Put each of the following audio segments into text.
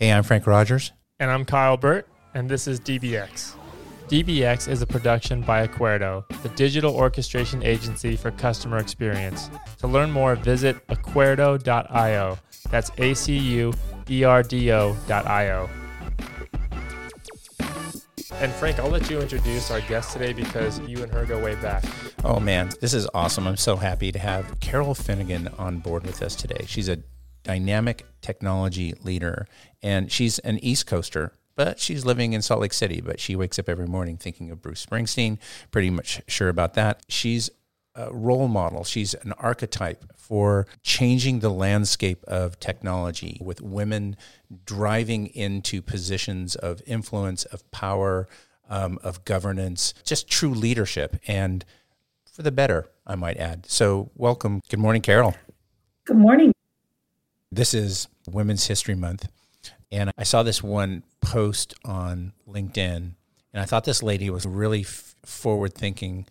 Hey, I'm Frank Rogers. And I'm Kyle Burt, and this is DBX. DBX is a production by Acuerdo, the digital orchestration agency for customer experience. To learn more, visit acuerdo.io. That's A C U E R D O.io. And Frank, I'll let you introduce our guest today because you and her go way back. Oh man, this is awesome. I'm so happy to have Carol Finnegan on board with us today. She's a dynamic technology leader, and she's an East Coaster, but she's living in Salt Lake City. But she wakes up every morning thinking of Bruce Springsteen, pretty much sure about that. She's a role model, she's an archetype for changing the landscape of technology with women driving into positions of influence, of power, um, of governance, just true leadership, and for the better, I might add. So, welcome. Good morning, Carol. Good morning. This is Women's History Month. And I saw this one post on LinkedIn, and I thought this lady was really f- forward thinking.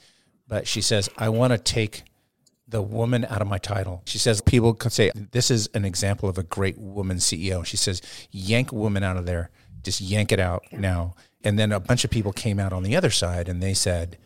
But she says, I want to take the woman out of my title. She says, people could say, This is an example of a great woman CEO. She says, Yank woman out of there, just yank it out now. And then a bunch of people came out on the other side and they said,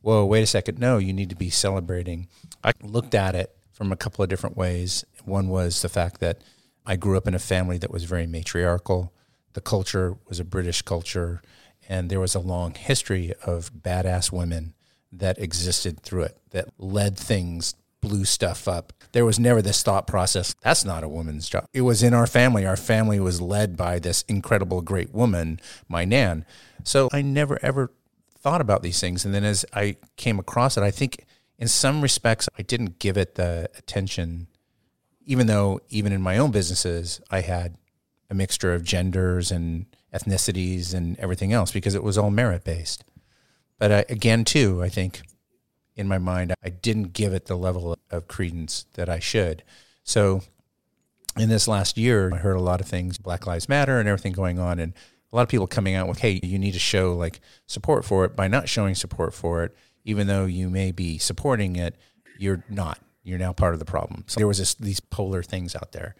Whoa, wait a second. No, you need to be celebrating. I looked at it from a couple of different ways. One was the fact that I grew up in a family that was very matriarchal. The culture was a British culture, and there was a long history of badass women that existed through it that led things, blew stuff up. There was never this thought process that's not a woman's job. It was in our family. Our family was led by this incredible, great woman, my Nan. So I never ever thought about these things. And then as I came across it, I think in some respects, I didn't give it the attention, even though even in my own businesses, I had a mixture of genders and ethnicities and everything else because it was all merit based. But I, again, too, I think in my mind, I didn't give it the level of credence that I should. So in this last year, I heard a lot of things, Black Lives Matter and everything going on. And a lot of people coming out with, hey, you need to show like support for it. By not showing support for it, even though you may be supporting it, you're not. You're now part of the problem. So there was this, these polar things out there.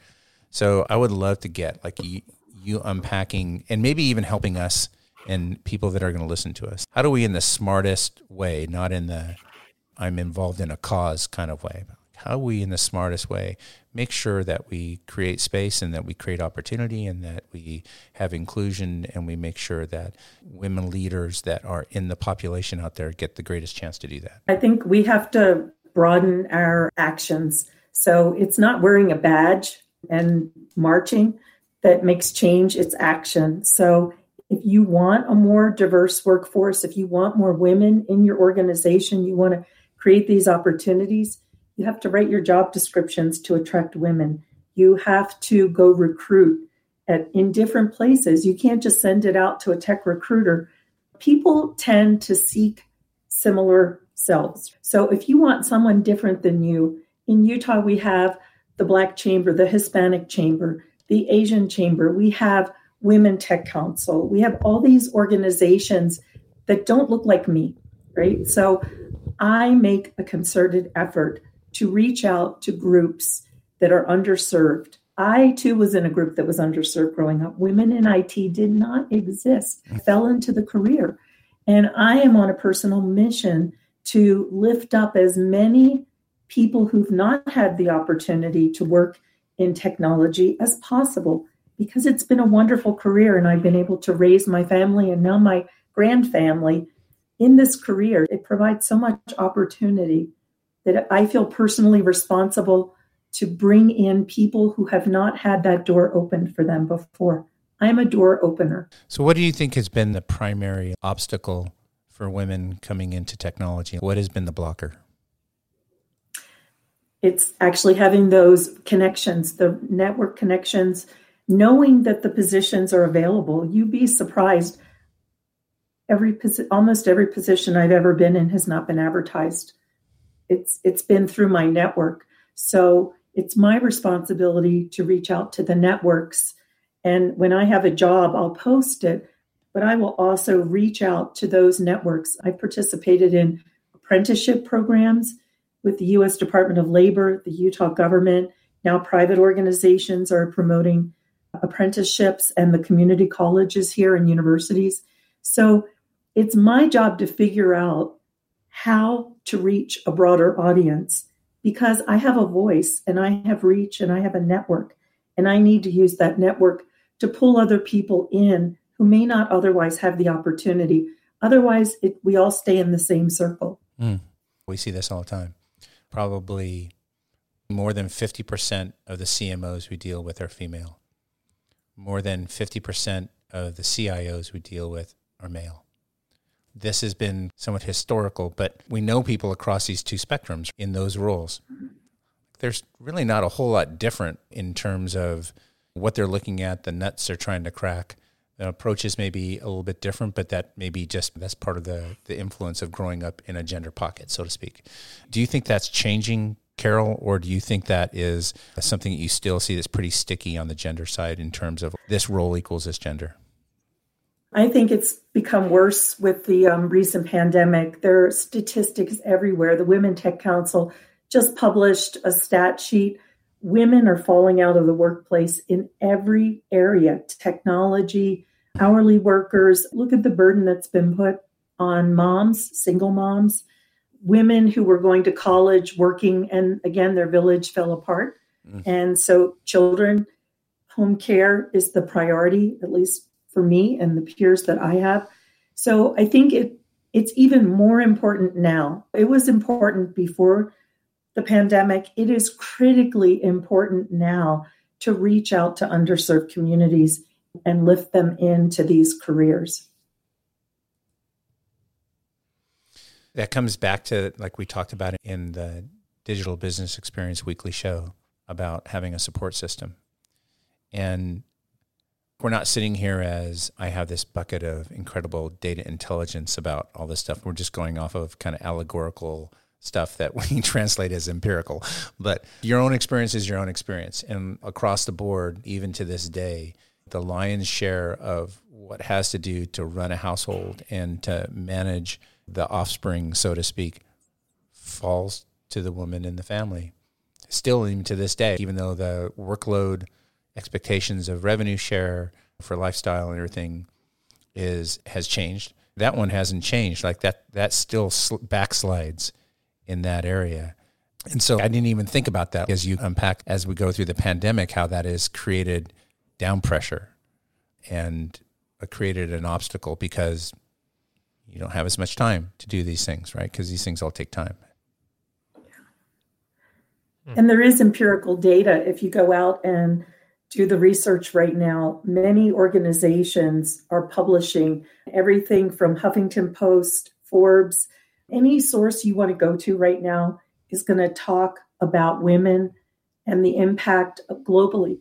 So I would love to get like you, you unpacking and maybe even helping us and people that are going to listen to us. How do we, in the smartest way, not in the I'm involved in a cause kind of way, how do we, in the smartest way, make sure that we create space and that we create opportunity and that we have inclusion and we make sure that women leaders that are in the population out there get the greatest chance to do that? I think we have to broaden our actions. So it's not wearing a badge and marching that makes change, it's action. So if you want a more diverse workforce, if you want more women in your organization, you want to create these opportunities, you have to write your job descriptions to attract women. You have to go recruit at in different places. You can't just send it out to a tech recruiter. People tend to seek similar selves. So if you want someone different than you, in Utah we have the Black Chamber, the Hispanic Chamber, the Asian Chamber, we have Women Tech Council. We have all these organizations that don't look like me, right? So I make a concerted effort to reach out to groups that are underserved. I too was in a group that was underserved growing up. Women in IT did not exist. I fell into the career. And I am on a personal mission to lift up as many people who've not had the opportunity to work in technology as possible because it's been a wonderful career and I've been able to raise my family and now my grand family in this career. It provides so much opportunity that I feel personally responsible to bring in people who have not had that door opened for them before. I'm a door opener. So, what do you think has been the primary obstacle for women coming into technology? What has been the blocker? It's actually having those connections, the network connections, knowing that the positions are available. You'd be surprised. Every almost every position I've ever been in has not been advertised it's it's been through my network so it's my responsibility to reach out to the networks and when i have a job i'll post it but i will also reach out to those networks i've participated in apprenticeship programs with the us department of labor the utah government now private organizations are promoting apprenticeships and the community colleges here and universities. So it's my job to figure out how to reach a broader audience because I have a voice and I have reach and I have a network. And I need to use that network to pull other people in who may not otherwise have the opportunity. Otherwise, it, we all stay in the same circle. Mm. We see this all the time. Probably more than 50% of the CMOs we deal with are female. More than 50% of the CIOs we deal with are male. This has been somewhat historical, but we know people across these two spectrums in those roles. There's really not a whole lot different in terms of what they're looking at, the nuts they're trying to crack. Approaches may be a little bit different, but that may be just that's part of the the influence of growing up in a gender pocket, so to speak. Do you think that's changing, Carol, or do you think that is something that you still see that's pretty sticky on the gender side in terms of this role equals this gender? I think it's become worse with the um, recent pandemic. There are statistics everywhere. The Women Tech Council just published a stat sheet. Women are falling out of the workplace in every area technology, hourly workers. Look at the burden that's been put on moms, single moms, women who were going to college, working, and again, their village fell apart. Mm. And so, children, home care is the priority, at least for me and the peers that I have. So, I think it it's even more important now. It was important before the pandemic. It is critically important now to reach out to underserved communities and lift them into these careers. That comes back to, like we talked about in the Digital Business Experience Weekly show, about having a support system. And we're not sitting here as I have this bucket of incredible data intelligence about all this stuff. We're just going off of kind of allegorical stuff that we translate as empirical. But your own experience is your own experience. And across the board, even to this day, the lion's share of what has to do to run a household and to manage the offspring, so to speak, falls to the woman in the family. Still, even to this day, even though the workload expectations of revenue share for lifestyle and everything is has changed, that one hasn't changed. Like that, that still backslides in that area. And so I didn't even think about that as you unpack as we go through the pandemic, how that has created down pressure and uh, created an obstacle because you don't have as much time to do these things, right? Because these things all take time. And there is empirical data. If you go out and do the research right now, many organizations are publishing everything from Huffington Post, Forbes, any source you want to go to right now is going to talk about women and the impact globally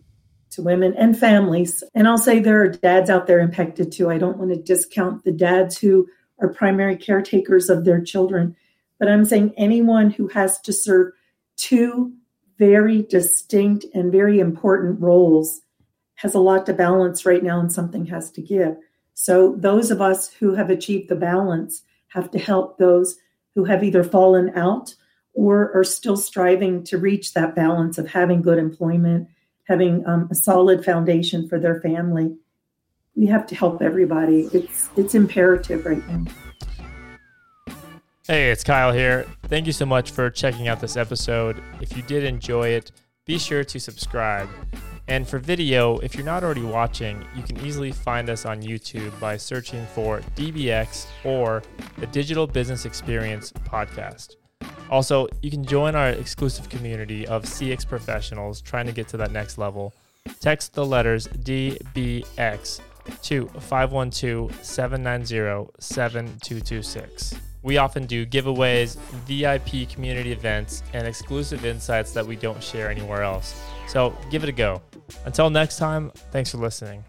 to women and families. And I'll say there are dads out there impacted too. I don't want to discount the dads who are primary caretakers of their children, but I'm saying anyone who has to serve two very distinct and very important roles has a lot to balance right now and something has to give. So those of us who have achieved the balance have to help those who have either fallen out or are still striving to reach that balance of having good employment, having um, a solid foundation for their family. We have to help everybody. It's it's imperative right now. Hey, it's Kyle here. Thank you so much for checking out this episode. If you did enjoy it, be sure to subscribe. And for video, if you're not already watching, you can easily find us on YouTube by searching for DBX or the Digital Business Experience podcast. Also, you can join our exclusive community of CX professionals trying to get to that next level. Text the letters DBX to 512 790 7226. We often do giveaways, VIP community events, and exclusive insights that we don't share anywhere else. So give it a go. Until next time, thanks for listening.